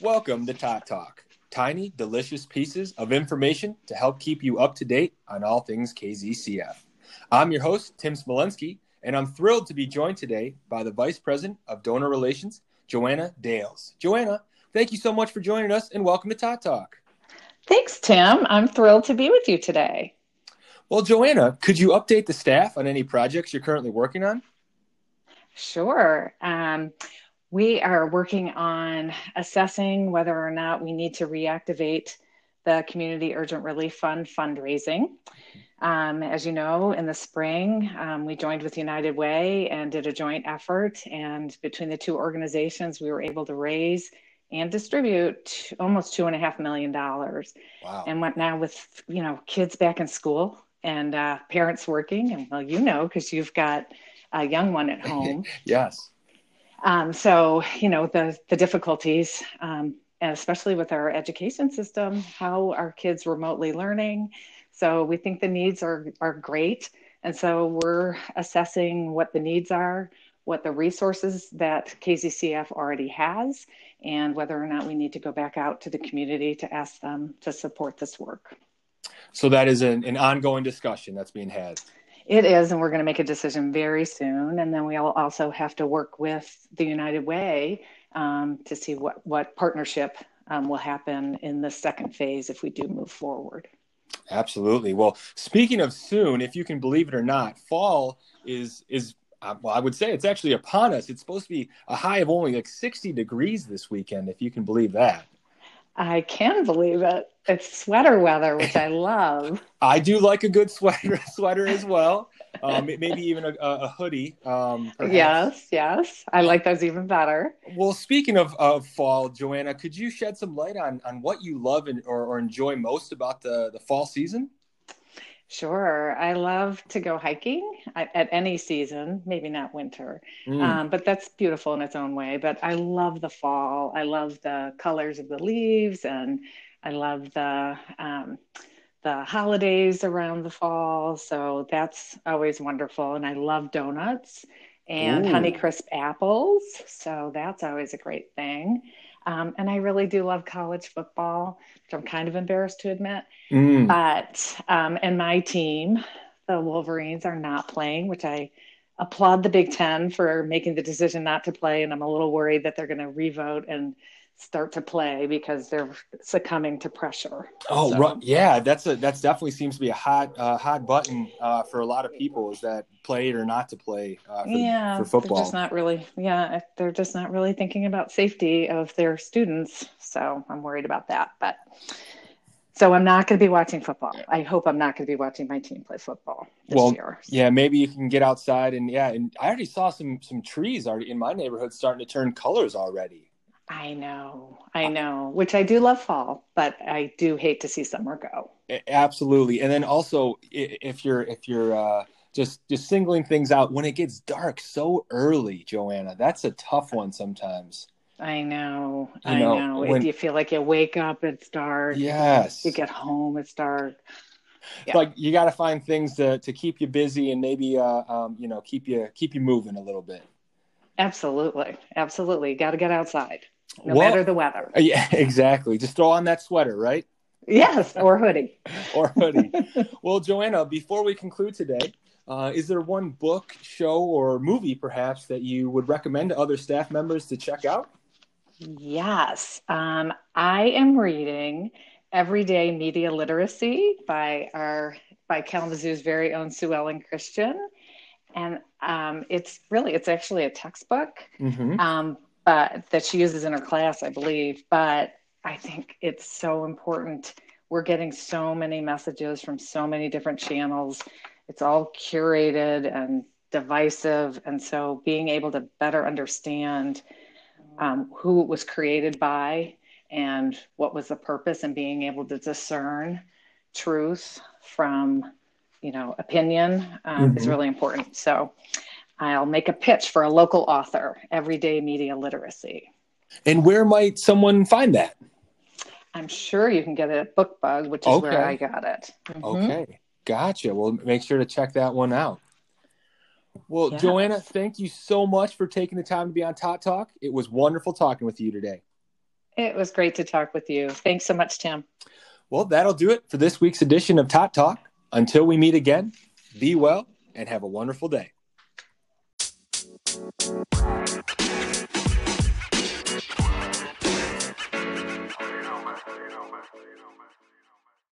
Welcome to Tot Talk, tiny, delicious pieces of information to help keep you up to date on all things KZCF. I'm your host, Tim Smolensky, and I'm thrilled to be joined today by the Vice President of Donor Relations, Joanna Dales. Joanna, thank you so much for joining us and welcome to Tot Talk. Thanks, Tim. I'm thrilled to be with you today. Well, Joanna, could you update the staff on any projects you're currently working on? Sure. Um, we are working on assessing whether or not we need to reactivate the Community Urgent Relief Fund fundraising. Um, as you know, in the spring, um, we joined with United Way and did a joint effort. And between the two organizations, we were able to raise and distribute almost two and a half million dollars. Wow. And what now with you know kids back in school and uh, parents working, and well, you know, because you've got a young one at home. yes. Um, so you know the the difficulties, um, and especially with our education system, how are kids remotely learning? So we think the needs are are great, and so we're assessing what the needs are, what the resources that KZCF already has, and whether or not we need to go back out to the community to ask them to support this work. So that is an, an ongoing discussion that's being had. It is, and we're going to make a decision very soon. And then we'll also have to work with the United Way um, to see what, what partnership um, will happen in the second phase if we do move forward. Absolutely. Well, speaking of soon, if you can believe it or not, fall is is uh, well, I would say it's actually upon us. It's supposed to be a high of only like 60 degrees this weekend, if you can believe that. I can believe it. It's sweater weather, which I love. I do like a good sweater, sweater as well. Um, maybe even a, a hoodie. Um, yes, yes, I like those even better. Well, speaking of, of fall, Joanna, could you shed some light on on what you love and, or, or enjoy most about the the fall season? Sure. I love to go hiking at, any season, maybe not winter, mm. um, but that's beautiful in its own way. But I love the fall. I love the colors of the leaves and I love the, um, the holidays around the fall. So that's always wonderful. And I love donuts and Ooh. Honeycrisp apples. So that's always a great thing. Um, and I really do love college football, which I'm kind of embarrassed to admit. Mm. But, um, and my team, the Wolverines, are not playing, which I applaud the Big Ten for making the decision not to play. And I'm a little worried that they're going to revote and start to play because they're succumbing to pressure. Oh, so. right. yeah, that's a that's definitely seems to be a hot uh, hot button uh, for a lot of people is that play it or not to play uh, for, yeah, for football. They're just not really yeah, they're just not really thinking about safety of their students. So I'm worried about that, but. So I'm not going to be watching football. I hope I'm not going to be watching my team play football this well, year. Yeah, maybe you can get outside and yeah, and I already saw some some trees already in my neighborhood starting to turn colors already. I know, I know, which I do love fall, but I do hate to see summer go. Absolutely, and then also if you're if you're uh, just just singling things out when it gets dark so early, Joanna, that's a tough one sometimes. I know, you I know. know. When, you feel like you wake up, it's dark. Yes. You get home, it's dark. Yeah. Like you got to find things to to keep you busy and maybe uh, um, you know keep you keep you moving a little bit. Absolutely, absolutely. Got to get outside no well, matter the weather. Yeah, exactly. Just throw on that sweater, right? Yes, or hoodie. or hoodie. well, Joanna, before we conclude today, uh, is there one book, show, or movie perhaps that you would recommend to other staff members to check out? Yes. Um, I am reading Everyday Media Literacy by our by Kalamazoo's very own Sue Ellen Christian. And um, it's really, it's actually a textbook. Mm-hmm. Um, but that she uses in her class, I believe. But I think it's so important. We're getting so many messages from so many different channels. It's all curated and divisive. And so being able to better understand um, who it was created by and what was the purpose and being able to discern truth from you know opinion um, mm-hmm. is really important so I'll make a pitch for a local author, Everyday Media Literacy. And where might someone find that? I'm sure you can get it at BookBug, which is okay. where I got it. Mm-hmm. Okay. Gotcha. Well, make sure to check that one out. Well, yeah. Joanna, thank you so much for taking the time to be on Tot Talk. It was wonderful talking with you today. It was great to talk with you. Thanks so much, Tim. Well, that'll do it for this week's edition of Tot Talk. Until we meet again, be well and have a wonderful day. Thank you.